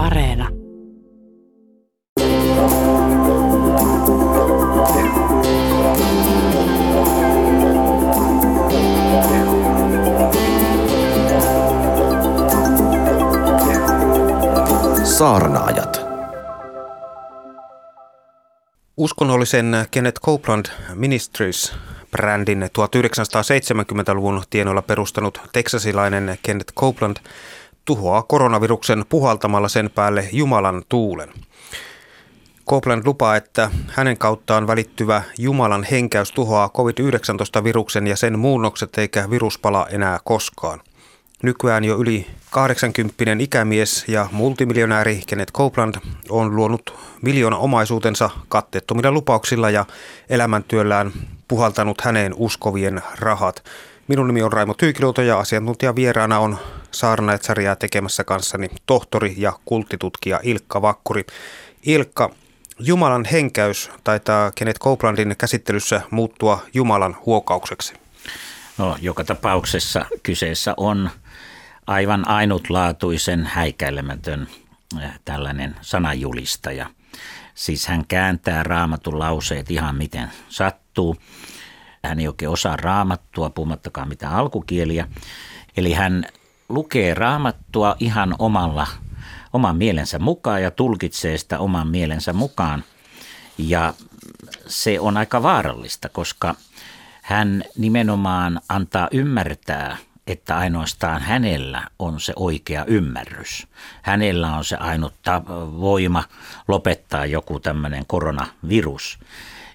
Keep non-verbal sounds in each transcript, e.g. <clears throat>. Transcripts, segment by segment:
Areena. Saarnaajat. Uskonnollisen Kenneth Copeland Ministries brändin 1970-luvun tienoilla perustanut teksasilainen Kenneth Copeland tuhoaa koronaviruksen puhaltamalla sen päälle Jumalan tuulen. Copeland lupaa, että hänen kauttaan välittyvä Jumalan henkäys tuhoaa COVID-19-viruksen ja sen muunnokset eikä virus pala enää koskaan. Nykyään jo yli 80 ikämies ja multimiljonääri Kenneth Copeland on luonut miljoona omaisuutensa katteettomilla lupauksilla ja elämäntyöllään puhaltanut häneen uskovien rahat. Minun nimi on Raimo Tyykiluoto ja asiantuntija vieraana on Saarnaetsarjaa tekemässä kanssani tohtori ja kulttitutkija Ilkka Vakkuri. Ilkka, Jumalan henkäys taitaa Kenneth Copelandin käsittelyssä muuttua Jumalan huokaukseksi. No, joka tapauksessa kyseessä on aivan ainutlaatuisen häikäilemätön eh, tällainen sanajulistaja. Siis hän kääntää raamatun lauseet ihan miten sattuu. Hän ei oikein osaa raamattua, puhumattakaan mitään alkukieliä. Eli hän lukee raamattua ihan omalla, oman mielensä mukaan ja tulkitsee sitä oman mielensä mukaan. Ja se on aika vaarallista, koska hän nimenomaan antaa ymmärtää – että ainoastaan hänellä on se oikea ymmärrys. Hänellä on se ainut voima lopettaa joku tämmöinen koronavirus.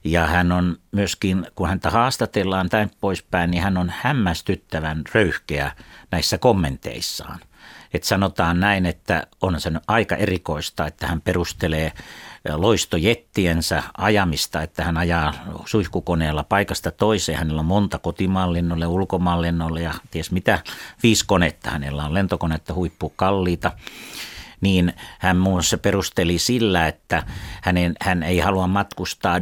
Ja hän on myöskin, kun häntä haastatellaan tämän poispäin, niin hän on hämmästyttävän röyhkeä näissä kommenteissaan. Että sanotaan näin, että on se aika erikoista, että hän perustelee loistojettiensä ajamista, että hän ajaa suihkukoneella paikasta toiseen. Hänellä on monta kotimallinnolle, ulkomallinnolle ja ties mitä, viisi konetta. Hänellä on lentokonetta huippukalliita niin hän muun muassa perusteli sillä, että hänen, hän ei halua matkustaa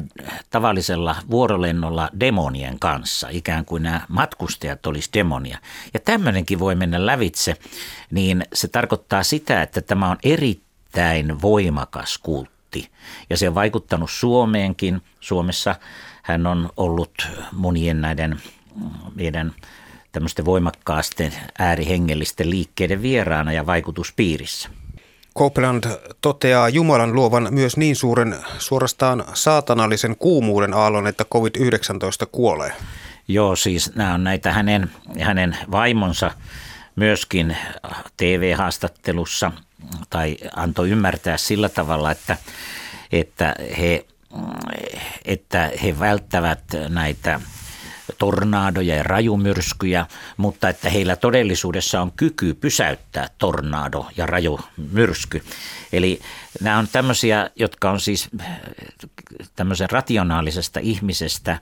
tavallisella vuorolennolla demonien kanssa, ikään kuin nämä matkustajat olisi demonia. Ja tämmöinenkin voi mennä lävitse, niin se tarkoittaa sitä, että tämä on erittäin voimakas vaikutti. Ja se on vaikuttanut Suomeenkin. Suomessa hän on ollut monien näiden meidän tämmöisten voimakkaasti äärihengellisten liikkeiden vieraana ja vaikutuspiirissä. Copeland toteaa Jumalan luovan myös niin suuren suorastaan saatanallisen kuumuuden aallon, että COVID-19 kuolee. Joo, siis nämä on näitä hänen, hänen vaimonsa myöskin TV-haastattelussa tai antoi ymmärtää sillä tavalla, että, että, he, että he välttävät näitä tornaadoja ja rajumyrskyjä, mutta että heillä todellisuudessa on kyky pysäyttää tornaado ja rajumyrsky. Eli nämä on tämmöisiä, jotka on siis tämmöisen rationaalisesta ihmisestä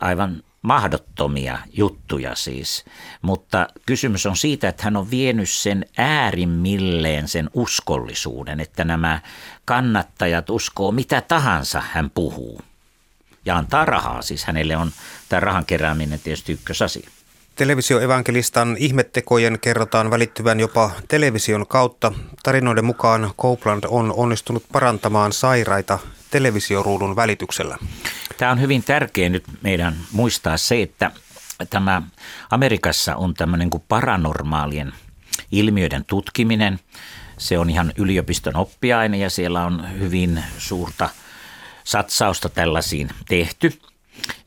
aivan mahdottomia juttuja siis. Mutta kysymys on siitä, että hän on vienyt sen äärimmilleen sen uskollisuuden, että nämä kannattajat uskoo mitä tahansa hän puhuu. Ja antaa rahaa, siis hänelle on tämä rahan kerääminen tietysti ykkösasia. Televisioevankelistan ihmettekojen kerrotaan välittyvän jopa television kautta. Tarinoiden mukaan Copeland on onnistunut parantamaan sairaita televisioruudun välityksellä. Tämä on hyvin tärkeää nyt meidän muistaa se, että tämä Amerikassa on tämmöinen kuin paranormaalien ilmiöiden tutkiminen. Se on ihan yliopiston oppiaine ja siellä on hyvin suurta satsausta tällaisiin tehty.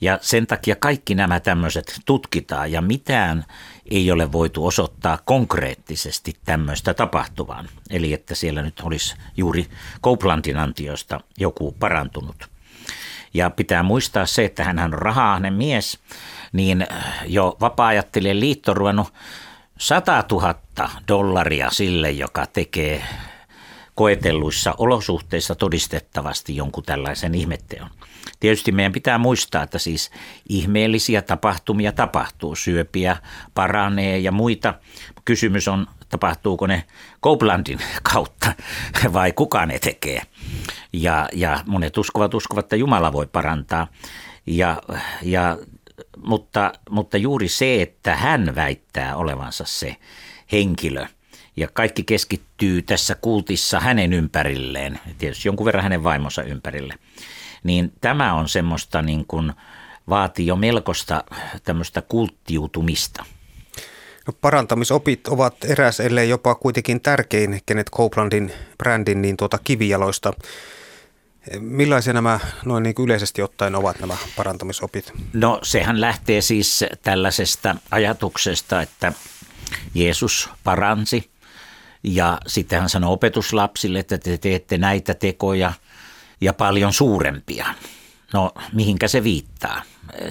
Ja sen takia kaikki nämä tämmöiset tutkitaan ja mitään ei ole voitu osoittaa konkreettisesti tämmöistä tapahtuvan. Eli että siellä nyt olisi juuri Copelandin antiosta joku parantunut. Ja pitää muistaa se, että hän on rahaanen mies, niin jo vapaa liitto on ruvennut 100 000 dollaria sille, joka tekee koetelluissa olosuhteissa todistettavasti jonkun tällaisen ihmetteon. Tietysti meidän pitää muistaa, että siis ihmeellisiä tapahtumia tapahtuu, syöpiä paranee ja muita. Kysymys on, tapahtuuko ne Copelandin kautta vai kuka ne tekee. Ja, ja monet uskovat, uskovat, että Jumala voi parantaa. Ja, ja, mutta, mutta juuri se, että hän väittää olevansa se henkilö, ja kaikki keskittyy tässä kultissa hänen ympärilleen, tietysti jonkun verran hänen vaimonsa ympärille. Niin tämä on semmoista niin kuin, vaatii jo melkoista tämmöistä kulttiutumista. No, parantamisopit ovat eräs, ellei jopa kuitenkin tärkein Kenneth Copelandin brändin niin tuota kivijaloista. Millaisia nämä noin niin yleisesti ottaen ovat nämä parantamisopit? No sehän lähtee siis tällaisesta ajatuksesta, että Jeesus paransi ja sitten hän sanoi opetuslapsille, että te teette näitä tekoja ja paljon suurempia. No mihinkä se viittaa?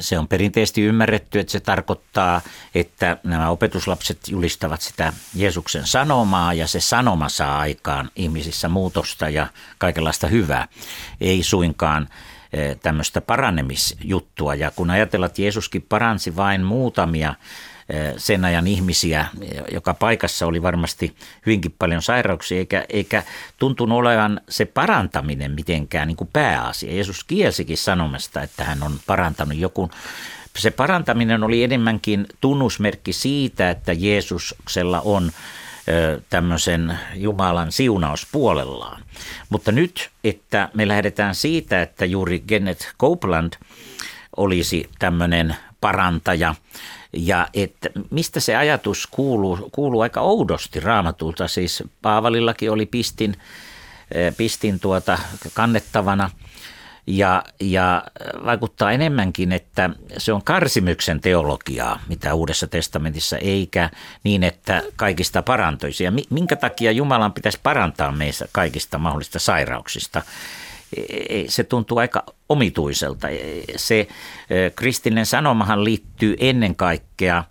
Se on perinteisesti ymmärretty, että se tarkoittaa, että nämä opetuslapset julistavat sitä Jeesuksen sanomaa ja se sanoma saa aikaan ihmisissä muutosta ja kaikenlaista hyvää. Ei suinkaan eh, tämmöistä parannemisjuttua. Ja kun ajatellaan, että Jeesuskin paransi vain muutamia sen ajan ihmisiä, joka paikassa oli varmasti hyvinkin paljon sairauksia, eikä, eikä tuntunut olevan se parantaminen mitenkään niin kuin pääasia. Jeesus kielsikin sanomasta, että hän on parantanut joku se parantaminen oli enemmänkin tunnusmerkki siitä, että Jeesuksella on tämmöisen Jumalan siunaus puolellaan. Mutta nyt, että me lähdetään siitä, että juuri Kenneth Copeland olisi tämmöinen parantaja, ja että mistä se ajatus kuuluu, kuuluu aika oudosti raamatulta. Siis Paavalillakin oli pistin, eh, pistin tuota kannettavana ja, ja vaikuttaa enemmänkin, että se on karsimyksen teologiaa, mitä Uudessa testamentissa, eikä niin, että kaikista parantoisi. Ja minkä takia Jumalan pitäisi parantaa meissä kaikista mahdollisista sairauksista? Se tuntuu aika omituiselta. Se kristillinen sanomahan liittyy ennen kaikkea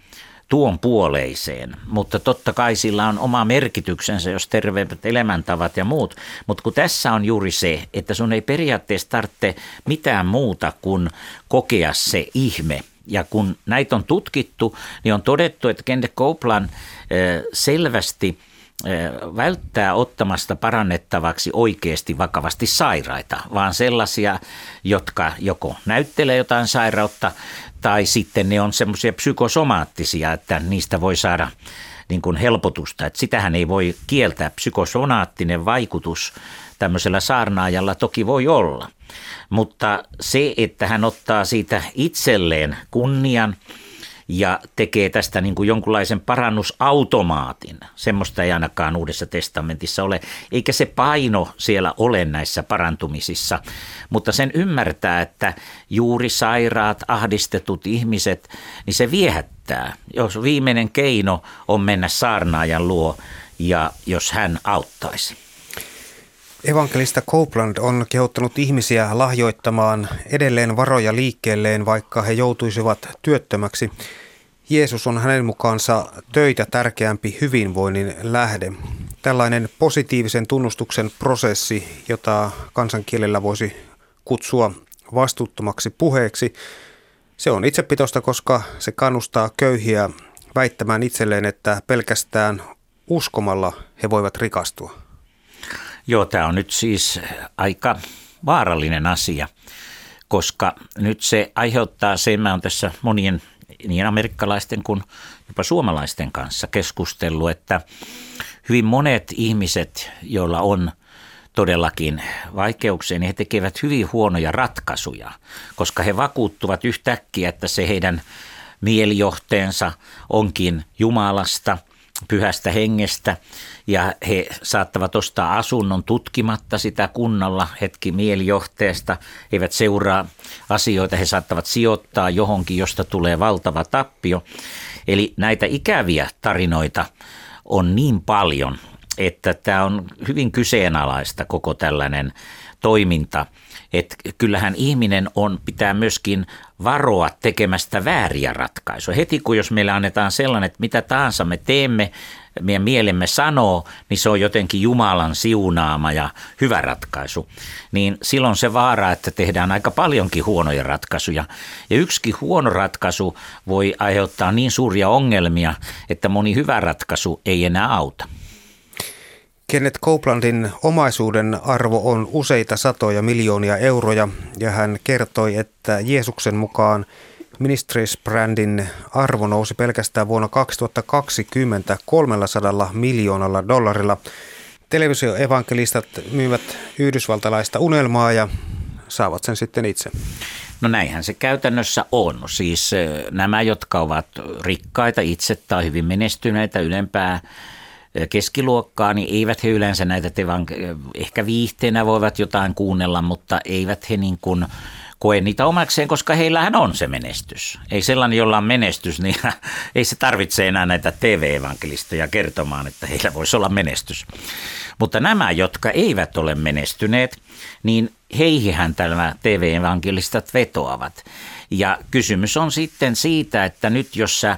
tuon puoleiseen, mutta totta kai sillä on oma merkityksensä, jos terveet elämäntavat ja muut. Mutta kun tässä on juuri se, että sun ei periaatteessa tarvitse mitään muuta kuin kokea se ihme. Ja kun näitä on tutkittu, niin on todettu, että Kende Copeland selvästi – välttää ottamasta parannettavaksi oikeasti vakavasti sairaita, vaan sellaisia, jotka joko näyttelee jotain sairautta tai sitten ne on semmoisia psykosomaattisia, että niistä voi saada niin kuin helpotusta. Että sitähän ei voi kieltää. Psykosonaattinen vaikutus tämmöisellä saarnaajalla toki voi olla. Mutta se, että hän ottaa siitä itselleen kunnian – ja tekee tästä niin kuin jonkunlaisen parannusautomaatin. Semmoista ei ainakaan Uudessa testamentissa ole, eikä se paino siellä ole näissä parantumisissa, mutta sen ymmärtää, että juuri sairaat, ahdistetut ihmiset, niin se viehättää. Jos viimeinen keino on mennä saarnaajan luo ja jos hän auttaisi. Evankelista Copeland on kehottanut ihmisiä lahjoittamaan edelleen varoja liikkeelleen, vaikka he joutuisivat työttömäksi. Jeesus on hänen mukaansa töitä tärkeämpi hyvinvoinnin lähde. Tällainen positiivisen tunnustuksen prosessi, jota kansankielellä voisi kutsua vastuuttomaksi puheeksi, se on itsepitosta, koska se kannustaa köyhiä väittämään itselleen, että pelkästään uskomalla he voivat rikastua. Joo, tämä on nyt siis aika vaarallinen asia, koska nyt se aiheuttaa se, mä on tässä monien niin amerikkalaisten kuin jopa suomalaisten kanssa keskustellut, että hyvin monet ihmiset, joilla on todellakin vaikeuksia, niin he tekevät hyvin huonoja ratkaisuja, koska he vakuuttuvat yhtäkkiä, että se heidän mielijohteensa onkin Jumalasta, pyhästä hengestä ja he saattavat ostaa asunnon tutkimatta sitä kunnalla hetki mielijohteesta, eivät seuraa asioita, he saattavat sijoittaa johonkin, josta tulee valtava tappio. Eli näitä ikäviä tarinoita on niin paljon, että tämä on hyvin kyseenalaista koko tällainen toiminta. Että kyllähän ihminen on, pitää myöskin varoa tekemästä vääriä ratkaisuja. Heti kun jos meille annetaan sellainen, että mitä tahansa me teemme, meidän mielemme sanoo, niin se on jotenkin Jumalan siunaama ja hyvä ratkaisu. Niin silloin se vaara, että tehdään aika paljonkin huonoja ratkaisuja. Ja yksikin huono ratkaisu voi aiheuttaa niin suuria ongelmia, että moni hyvä ratkaisu ei enää auta. Kenneth Copelandin omaisuuden arvo on useita satoja miljoonia euroja ja hän kertoi, että Jeesuksen mukaan Ministries-brändin arvo nousi pelkästään vuonna 2020 300 miljoonalla dollarilla. Televisioevankelistat myyvät yhdysvaltalaista unelmaa ja saavat sen sitten itse. No näinhän se käytännössä on. Siis nämä, jotka ovat rikkaita itse tai hyvin menestyneitä ylempää keskiluokkaa, niin eivät he yleensä näitä tevan, ehkä viihteenä voivat jotain kuunnella, mutta eivät he niin kuin koe niitä omakseen, koska heillähän on se menestys. Ei sellainen, jolla on menestys, niin <laughs> ei se tarvitse enää näitä TV-evankelistoja kertomaan, että heillä voisi olla menestys. Mutta nämä, jotka eivät ole menestyneet, niin heihinhän tällä TV-evankelistat vetoavat. Ja kysymys on sitten siitä, että nyt jos sä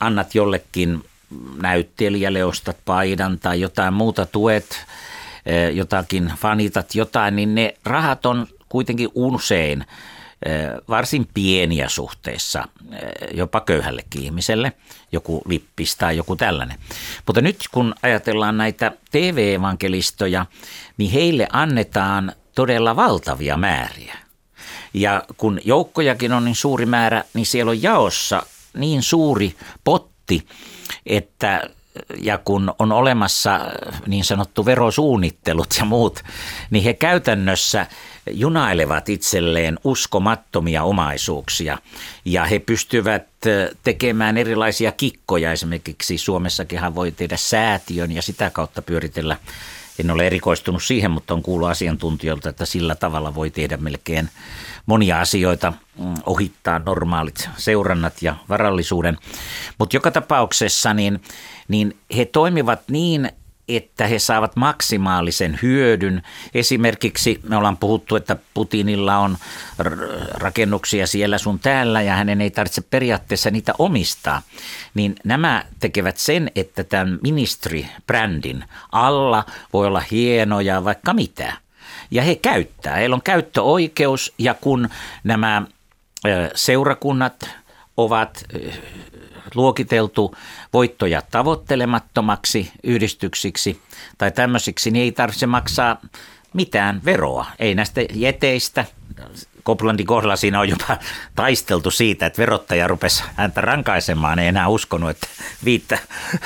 annat jollekin näyttelijälle, ostat paidan tai jotain muuta tuet, eh, jotakin fanitat jotain, niin ne rahat on kuitenkin usein eh, varsin pieniä suhteessa eh, jopa köyhällekin ihmiselle, joku lippis tai joku tällainen. Mutta nyt kun ajatellaan näitä TV-evankelistoja, niin heille annetaan todella valtavia määriä. Ja kun joukkojakin on niin suuri määrä, niin siellä on jaossa niin suuri potti, että ja kun on olemassa niin sanottu verosuunnittelut ja muut, niin he käytännössä junailevat itselleen uskomattomia omaisuuksia ja he pystyvät tekemään erilaisia kikkoja. Esimerkiksi Suomessakinhan voi tehdä säätiön ja sitä kautta pyöritellä en ole erikoistunut siihen, mutta on kuullut asiantuntijoilta, että sillä tavalla voi tehdä melkein monia asioita, mm, ohittaa normaalit seurannat ja varallisuuden. Mutta joka tapauksessa niin, niin he toimivat niin, että he saavat maksimaalisen hyödyn. Esimerkiksi me ollaan puhuttu, että Putinilla on rakennuksia siellä sun täällä ja hänen ei tarvitse periaatteessa niitä omistaa. Niin nämä tekevät sen, että tämän ministry-brändin alla voi olla hienoja vaikka mitä. Ja he käyttää, heillä on käyttöoikeus ja kun nämä seurakunnat ovat luokiteltu voittoja tavoittelemattomaksi yhdistyksiksi tai tämmöisiksi, niin ei tarvitse maksaa mitään veroa. Ei näistä jeteistä. Koplandin kohdalla siinä on jopa <laughs> taisteltu siitä, että verottaja rupesi häntä rankaisemaan. Ei enää uskonut, että viittä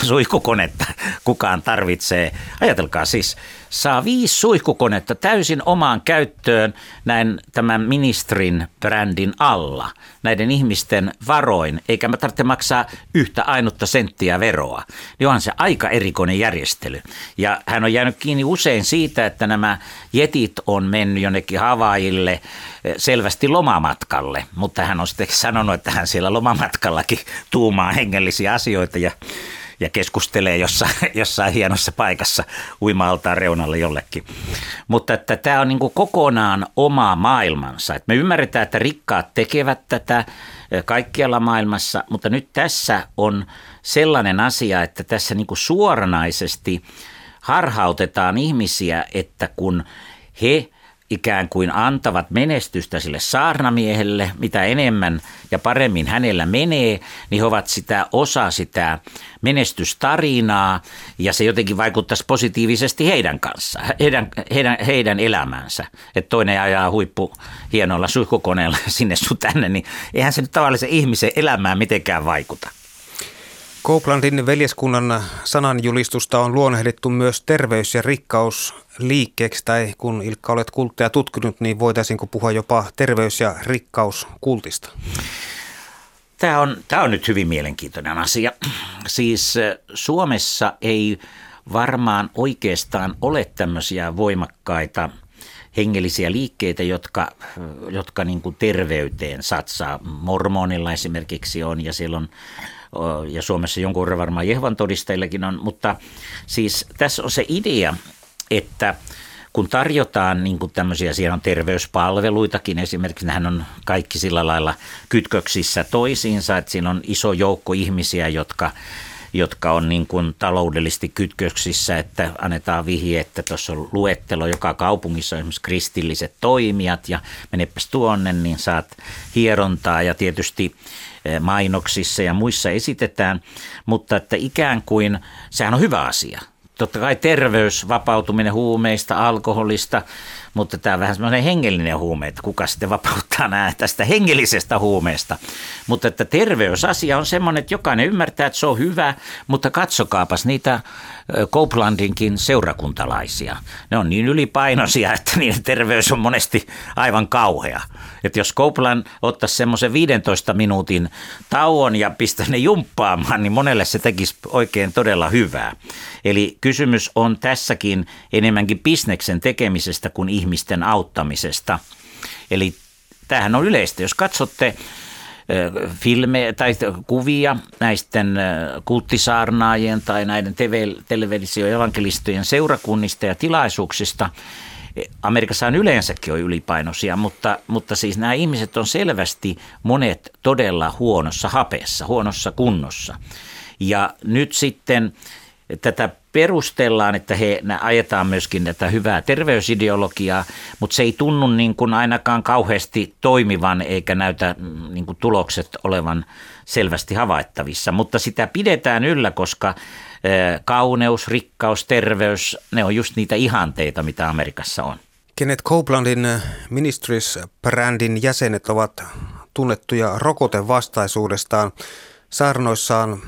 suihkukonetta kukaan tarvitsee. Ajatelkaa siis, saa viisi suihkukonetta täysin omaan käyttöön näin tämän ministrin brändin alla, näiden ihmisten varoin, eikä mä tarvitse maksaa yhtä ainutta senttiä veroa. Niin onhan se aika erikoinen järjestely. Ja hän on jäänyt kiinni usein siitä, että nämä jetit on mennyt jonnekin Havaille eh, selvästi lomamatkalle, mutta hän on sitten sanonut, että hän siellä lomamatkallakin tuumaa hengellisiä asioita ja ja keskustelee jossain, <laughs> jossain hienossa paikassa uima-altaan reunalla jollekin. Mutta että tämä on niin kuin kokonaan oma maailmansa. Et me ymmärretään, että rikkaat tekevät tätä kaikkialla maailmassa, mutta nyt tässä on sellainen asia, että tässä niin kuin suoranaisesti harhautetaan ihmisiä, että kun he ikään kuin antavat menestystä sille saarnamiehelle, mitä enemmän ja paremmin hänellä menee, niin he ovat sitä osa sitä menestystarinaa ja se jotenkin vaikuttaisi positiivisesti heidän kanssa, heidän, heidän, heidän elämäänsä. Että toinen ajaa huippu hienolla suihkukoneella <laughs> sinne sun tänne, niin eihän se nyt tavallisen ihmisen elämään mitenkään vaikuta. Copelandin veljeskunnan sananjulistusta on luonnehdittu myös terveys- ja rikkaus liikkeeksi, tai kun Ilkka olet kultteja tutkinut, niin voitaisiinko puhua jopa terveys- ja rikkauskultista? Tämä on, tämä on nyt hyvin mielenkiintoinen asia. Siis Suomessa ei varmaan oikeastaan ole tämmöisiä voimakkaita hengellisiä liikkeitä, jotka, jotka niin kuin terveyteen satsaa. Mormonilla esimerkiksi on ja siellä on ja Suomessa jonkun verran varmaan Jehvan todistajillakin on, mutta siis tässä on se idea, että kun tarjotaan niin kuin tämmöisiä, siellä on terveyspalveluitakin esimerkiksi, nehän on kaikki sillä lailla kytköksissä toisiinsa, että siinä on iso joukko ihmisiä, jotka jotka on niin kuin taloudellisesti kytköksissä, että annetaan vihje, että tuossa on luettelo joka kaupungissa on esimerkiksi kristilliset toimijat ja menepäs tuonne, niin saat hierontaa. Ja tietysti mainoksissa ja muissa esitetään, mutta että ikään kuin sehän on hyvä asia. Totta kai terveys, vapautuminen huumeista, alkoholista, mutta tämä on vähän semmoinen hengellinen huume, että kuka sitten vapauttaa nämä tästä hengellisestä huumeesta. Mutta että terveysasia on semmoinen, että jokainen ymmärtää, että se on hyvä, mutta katsokaapas niitä Copelandinkin seurakuntalaisia. Ne on niin ylipainoisia, että niiden terveys on monesti aivan kauhea. Että jos Copeland ottaisi semmoisen 15 minuutin tauon ja pistäisi ne jumppaamaan, niin monelle se tekisi oikein todella hyvää. Eli kysymys on tässäkin enemmänkin bisneksen tekemisestä kuin ihmisten auttamisesta. Eli tämähän on yleistä. Jos katsotte filmejä tai kuvia näisten kulttisaarnaajien tai näiden televisio- evankelistojen seurakunnista ja tilaisuuksista. Amerikassa on yleensäkin on ylipainoisia, mutta, mutta siis nämä ihmiset on selvästi monet todella huonossa hapeessa, huonossa kunnossa. Ja nyt sitten tätä perustellaan, että he ajetaan myöskin tätä hyvää terveysideologiaa, mutta se ei tunnu niin kuin ainakaan kauheasti toimivan eikä näytä mm, niin kuin tulokset olevan selvästi havaittavissa. Mutta sitä pidetään yllä, koska kauneus, rikkaus, terveys, ne on just niitä ihanteita, mitä Amerikassa on. Kenneth Copelandin Ministries-brändin jäsenet ovat tunnettuja rokotevastaisuudestaan. Saarnoissaan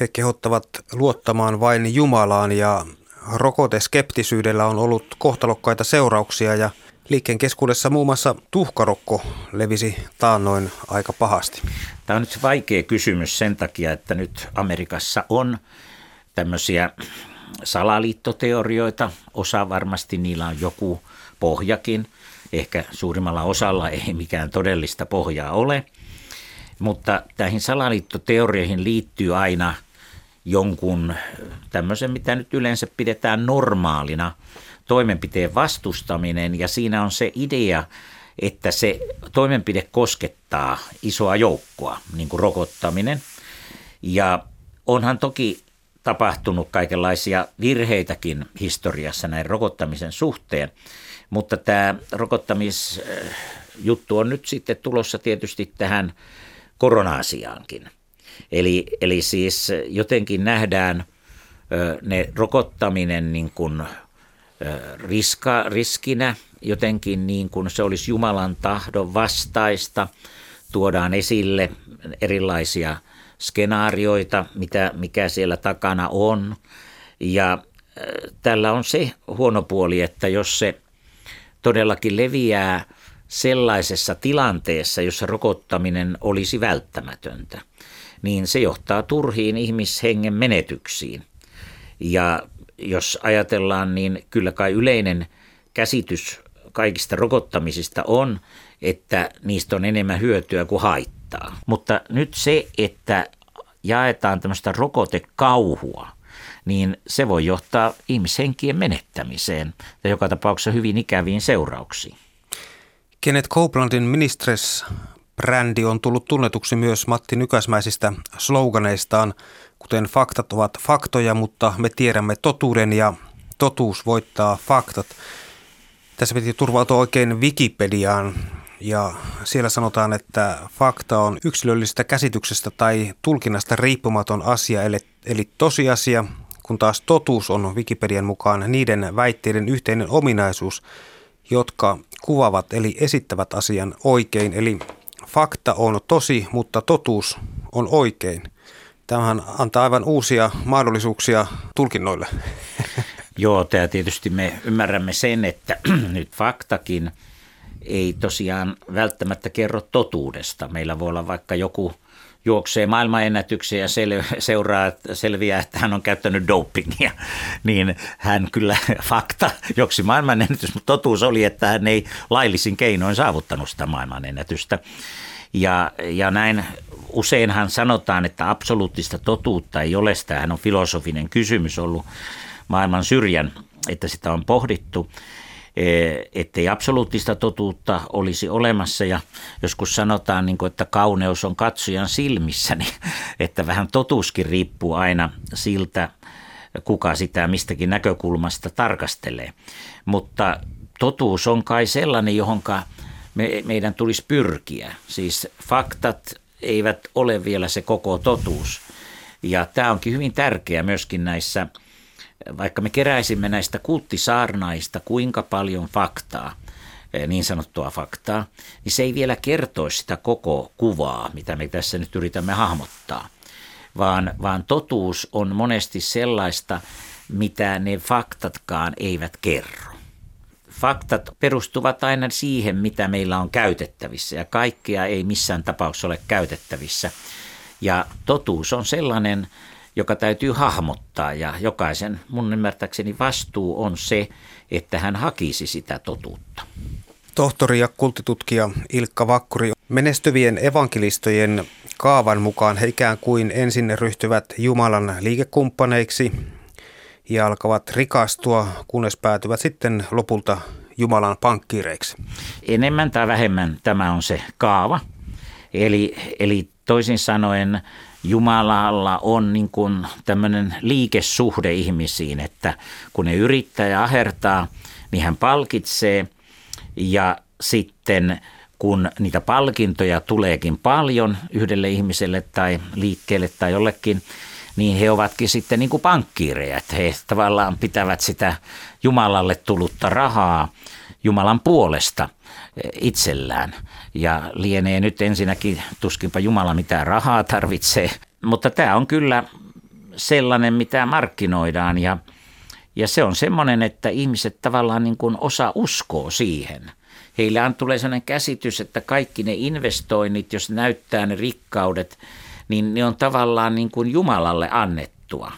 he kehottavat luottamaan vain Jumalaan ja rokoteskeptisyydellä on ollut kohtalokkaita seurauksia ja liikkeen keskuudessa muun muassa tuhkarokko levisi taannoin aika pahasti. Tämä on nyt vaikea kysymys sen takia, että nyt Amerikassa on tämmöisiä salaliittoteorioita. Osa varmasti niillä on joku pohjakin. Ehkä suurimmalla osalla ei mikään todellista pohjaa ole. Mutta näihin salaliittoteorioihin liittyy aina jonkun tämmöisen, mitä nyt yleensä pidetään normaalina toimenpiteen vastustaminen. Ja siinä on se idea, että se toimenpide koskettaa isoa joukkoa, niin kuin rokottaminen. Ja onhan toki tapahtunut kaikenlaisia virheitäkin historiassa näin rokottamisen suhteen, mutta tämä rokottamisjuttu on nyt sitten tulossa tietysti tähän korona-asiaankin. Eli, eli siis jotenkin nähdään ne rokottaminen niin kuin riska, riskinä, jotenkin niin kuin se olisi Jumalan tahdon vastaista, tuodaan esille erilaisia skenaarioita, mitä, mikä siellä takana on. Ja tällä on se huono puoli, että jos se todellakin leviää sellaisessa tilanteessa, jossa rokottaminen olisi välttämätöntä, niin se johtaa turhiin ihmishengen menetyksiin. Ja jos ajatellaan, niin kyllä kai yleinen käsitys kaikista rokottamisista on, että niistä on enemmän hyötyä kuin haittaa. Mutta nyt se, että jaetaan tämmöistä rokotekauhua, niin se voi johtaa ihmishenkien menettämiseen ja joka tapauksessa hyvin ikäviin seurauksiin. Kenneth Copelandin Ministres brändi on tullut tunnetuksi myös Matti Nykäsmäisistä sloganeistaan, kuten faktat ovat faktoja, mutta me tiedämme totuuden ja totuus voittaa faktat. Tässä piti turvautua oikein Wikipediaan ja siellä sanotaan, että fakta on yksilöllisestä käsityksestä tai tulkinnasta riippumaton asia, eli, eli tosiasia, kun taas totuus on Wikipedian mukaan niiden väitteiden yhteinen ominaisuus, jotka kuvavat eli esittävät asian oikein. Eli fakta on tosi, mutta totuus on oikein. Tämähän antaa aivan uusia mahdollisuuksia tulkinnoille. <laughs> Joo, tämä tietysti me ymmärrämme sen, että <clears throat> nyt faktakin ei tosiaan välttämättä kerro totuudesta. Meillä voi olla vaikka joku juoksee maailmanennätyksiä ja sel- seuraa, selviää, että hän on käyttänyt dopingia, niin hän kyllä <laughs> fakta joksi maailmanennätys, mutta totuus oli, että hän ei laillisin keinoin saavuttanut sitä maailmanennätystä. Ja, ja näin useinhan sanotaan, että absoluuttista totuutta ei ole. Tämähän on filosofinen kysymys ollut maailman syrjän, että sitä on pohdittu. Eh, ettei absoluuttista totuutta olisi olemassa. Ja joskus sanotaan, niin kuin, että kauneus on katsojan silmissä, <laughs> niin että vähän totuuskin riippuu aina siltä, kuka sitä mistäkin näkökulmasta tarkastelee. Mutta totuus on kai sellainen, johonka me, meidän tulisi pyrkiä. Siis faktat eivät ole vielä se koko totuus. Ja tämä onkin hyvin tärkeää myöskin näissä vaikka me keräisimme näistä kulttisaarnaista kuinka paljon faktaa, niin sanottua faktaa, niin se ei vielä kertoisi sitä koko kuvaa, mitä me tässä nyt yritämme hahmottaa, vaan, vaan totuus on monesti sellaista, mitä ne faktatkaan eivät kerro. Faktat perustuvat aina siihen, mitä meillä on käytettävissä ja kaikkea ei missään tapauksessa ole käytettävissä. Ja totuus on sellainen, joka täytyy hahmottaa ja jokaisen mun ymmärtääkseni vastuu on se, että hän hakisi sitä totuutta. Tohtori ja kultitutkija Ilkka Vakkuri, menestyvien evankelistojen kaavan mukaan he ikään kuin ensin ryhtyvät Jumalan liikekumppaneiksi ja alkavat rikastua, kunnes päätyvät sitten lopulta Jumalan pankkiireiksi. Enemmän tai vähemmän tämä on se kaava. Eli, eli toisin sanoen Jumalalla on niin kuin tämmöinen liikesuhde ihmisiin, että kun ne yrittää ja ahertaa, niin hän palkitsee ja sitten kun niitä palkintoja tuleekin paljon yhdelle ihmiselle tai liikkeelle tai jollekin, niin he ovatkin sitten niin kuin pankkiireja, että he tavallaan pitävät sitä Jumalalle tullutta rahaa Jumalan puolesta itsellään. Ja lienee nyt ensinnäkin tuskinpa Jumala mitään rahaa tarvitsee, mutta tämä on kyllä sellainen, mitä markkinoidaan ja, ja se on semmoinen, että ihmiset tavallaan niin kuin osa uskoo siihen. Heillä on tulee sellainen käsitys, että kaikki ne investoinnit, jos näyttää ne rikkaudet, niin ne on tavallaan niin kuin Jumalalle annettua.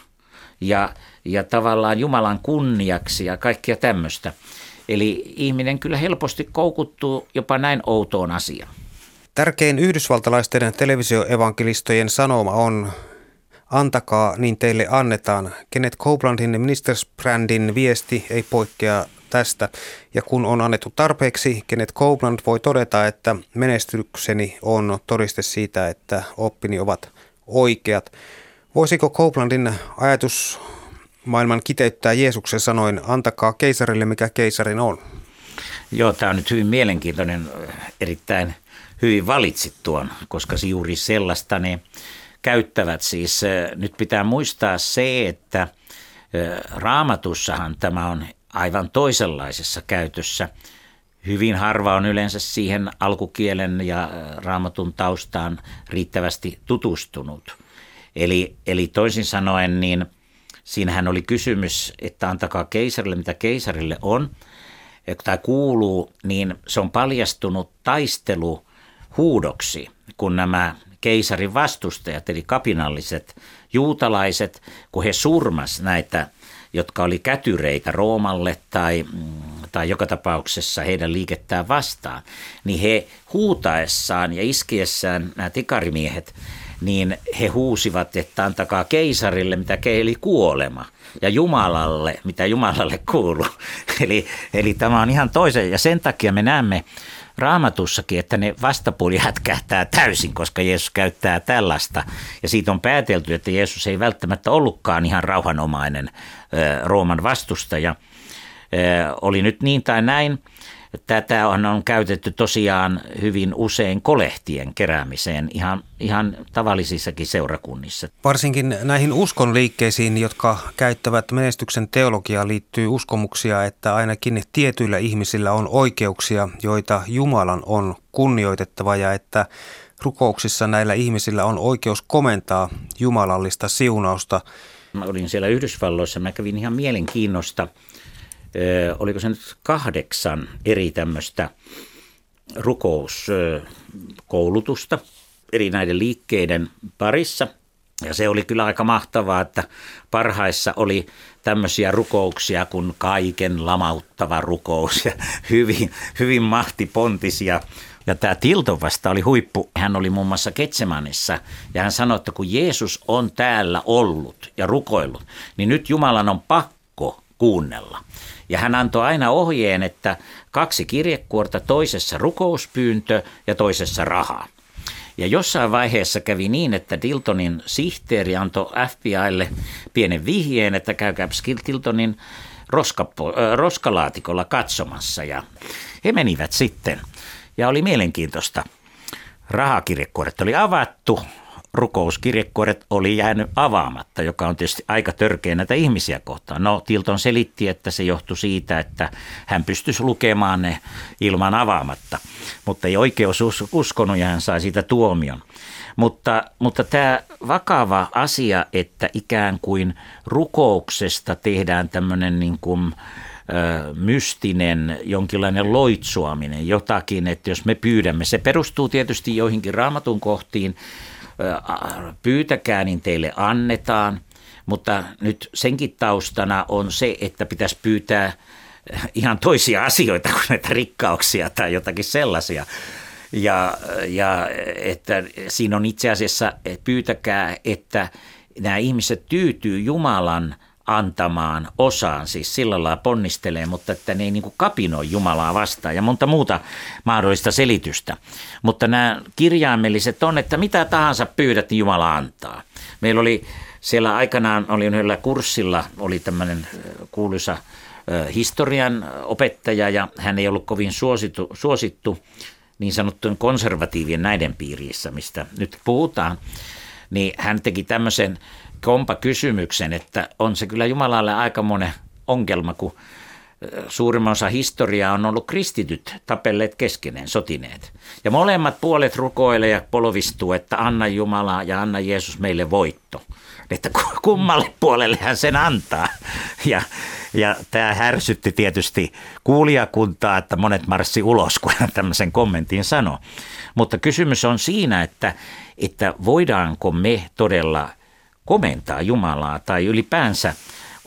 Ja, ja tavallaan Jumalan kunniaksi ja kaikkia tämmöistä. Eli ihminen kyllä helposti koukuttuu jopa näin outoon asiaan. Tärkein yhdysvaltalaisten televisioevankelistojen sanoma on Antakaa, niin teille annetaan. Kenneth Copelandin Ministers-brändin viesti ei poikkea tästä. Ja kun on annettu tarpeeksi, Kenneth Copeland voi todeta, että menestykseni on todiste siitä, että oppini ovat oikeat. Voisiko Copelandin ajatus maailman kiteyttää Jeesuksen sanoin, antakaa keisarille mikä keisarin on? Joo, tämä on nyt hyvin mielenkiintoinen, erittäin hyvin valitsit tuon, koska juuri sellaista ne käyttävät. Siis nyt pitää muistaa se, että raamatussahan tämä on aivan toisenlaisessa käytössä. Hyvin harva on yleensä siihen alkukielen ja raamatun taustaan riittävästi tutustunut. Eli, eli toisin sanoen, niin siinähän oli kysymys, että antakaa keisarille mitä keisarille on, tai kuuluu, niin se on paljastunut taistelu huudoksi, kun nämä keisarin vastustajat, eli kapinalliset juutalaiset, kun he surmas näitä, jotka oli kätyreitä Roomalle tai, tai joka tapauksessa heidän liikettään vastaan, niin he huutaessaan ja iskiessään nämä tikarimiehet, niin he huusivat, että antakaa keisarille, mitä keili kuolema, ja Jumalalle, mitä Jumalalle kuuluu. <laughs> eli, eli tämä on ihan toisen, ja sen takia me näemme raamatussakin, että ne vastapuoli hätkähtää täysin, koska Jeesus käyttää tällaista. Ja siitä on päätelty, että Jeesus ei välttämättä ollutkaan ihan rauhanomainen Rooman vastustaja. Oli nyt niin tai näin, Tätä on, on käytetty tosiaan hyvin usein kolehtien keräämiseen ihan, ihan tavallisissakin seurakunnissa. Varsinkin näihin uskonliikkeisiin, jotka käyttävät menestyksen teologiaa, liittyy uskomuksia, että ainakin tietyillä ihmisillä on oikeuksia, joita Jumalan on kunnioitettava ja että rukouksissa näillä ihmisillä on oikeus komentaa jumalallista siunausta. Mä olin siellä Yhdysvalloissa, mä kävin ihan mielenkiinnosta – oliko se nyt kahdeksan eri tämmöistä rukouskoulutusta eri näiden liikkeiden parissa. Ja se oli kyllä aika mahtavaa, että parhaissa oli tämmöisiä rukouksia kuin kaiken lamauttava rukous ja <laughs> hyvin, hyvin mahtipontisia. Ja tämä Tilton vasta oli huippu. Hän oli muun muassa Ketsemanissa ja hän sanoi, että kun Jeesus on täällä ollut ja rukoillut, niin nyt Jumalan on pakko kuunnella. Ja hän antoi aina ohjeen, että kaksi kirjekuorta, toisessa rukouspyyntö ja toisessa raha. Ja jossain vaiheessa kävi niin, että Diltonin sihteeri antoi FBIlle pienen vihjeen, että käykää Diltonin roskapo, äh, roskalaatikolla katsomassa. Ja he menivät sitten. Ja oli mielenkiintoista. Rahakirjekuoret oli avattu, rukouskirjekuoret oli jäänyt avaamatta, joka on tietysti aika törkeä näitä ihmisiä kohtaan. No Tilton selitti, että se johtui siitä, että hän pystyisi lukemaan ne ilman avaamatta, mutta ei oikeus uskonut ja hän sai siitä tuomion. Mutta, mutta tämä vakava asia, että ikään kuin rukouksesta tehdään tämmöinen niin kuin, mystinen jonkinlainen loitsuaminen, jotakin, että jos me pyydämme, se perustuu tietysti joihinkin raamatun kohtiin, pyytäkää niin teille annetaan, mutta nyt senkin taustana on se, että pitäisi pyytää ihan toisia asioita kuin näitä rikkauksia tai jotakin sellaisia. Ja, ja että siinä on itse asiassa, että pyytäkää, että nämä ihmiset tyytyy Jumalan – antamaan osaan, siis sillä lailla ponnistelee, mutta että ne ei niin kapinoi Jumalaa vastaan ja monta muuta mahdollista selitystä. Mutta nämä kirjaimelliset on, että mitä tahansa pyydät, niin Jumala antaa. Meillä oli siellä aikanaan, oli yhdellä kurssilla, oli tämmöinen kuuluisa historian opettaja ja hän ei ollut kovin suosittu, suosittu niin sanottujen konservatiivien näiden piirissä, mistä nyt puhutaan, niin hän teki tämmöisen kompa kysymyksen, että on se kyllä Jumalalle aika monen ongelma, kun suurimman osa historiaa on ollut kristityt tapelleet keskeneen, sotineet. Ja molemmat puolet rukoilee ja polvistuu, että anna Jumala ja anna Jeesus meille voitto. Että kummalle puolelle hän sen antaa. <laughs> Ja, ja tämä härsytti tietysti kuulijakuntaa, että monet marssi ulos, kun hän tämmöisen kommentin sanoi. Mutta kysymys on siinä, että, että voidaanko me todella komentaa Jumalaa tai ylipäänsä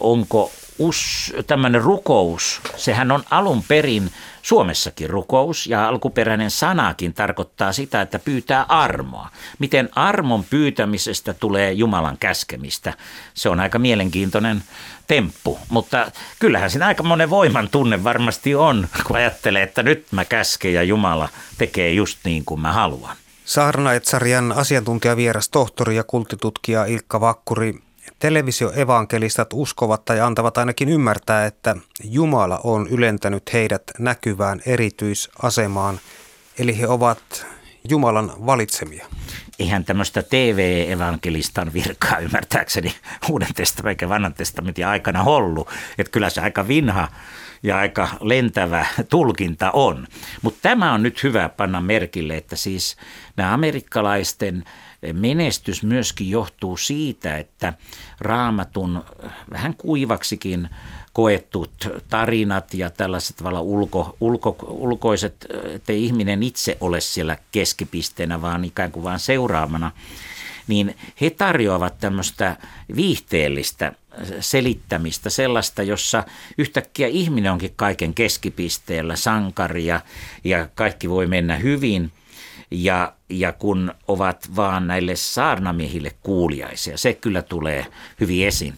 onko us, tämmöinen rukous, sehän on alun perin Suomessakin rukous ja alkuperäinen sanakin tarkoittaa sitä, että pyytää armoa. Miten armon pyytämisestä tulee Jumalan käskemistä, se on aika mielenkiintoinen temppu, mutta kyllähän siinä aika monen voiman tunne varmasti on, kun ajattelee, että nyt mä käsken ja Jumala tekee just niin kuin mä haluan. Saarnaetsarjan asiantuntijavieras tohtori ja kulttitutkija Ilkka Vakkuri. Televisioevankelistat uskovat tai antavat ainakin ymmärtää, että Jumala on ylentänyt heidät näkyvään erityisasemaan, eli he ovat Jumalan valitsemia. Eihän tämmöistä TV-evankelistan virkaa ymmärtääkseni Uuden testamentin ja Vanhan testamentin aikana ollut. Että kyllä se aika vinha ja aika lentävä tulkinta on. Mutta tämä on nyt hyvä panna merkille, että siis nämä amerikkalaisten menestys myöskin johtuu siitä, että raamatun vähän kuivaksikin koetut tarinat ja tällaiset tavalla ulko, ulko, ulkoiset, ettei ihminen itse ole siellä keskipisteenä, vaan ikään kuin vain seuraamana, niin he tarjoavat tämmöistä viihteellistä selittämistä, sellaista, jossa yhtäkkiä ihminen onkin kaiken keskipisteellä, sankari ja, ja kaikki voi mennä hyvin. Ja, ja kun ovat vaan näille saarnamiehille kuuliaisia, se kyllä tulee hyvin esiin.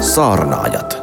Saarnaajat.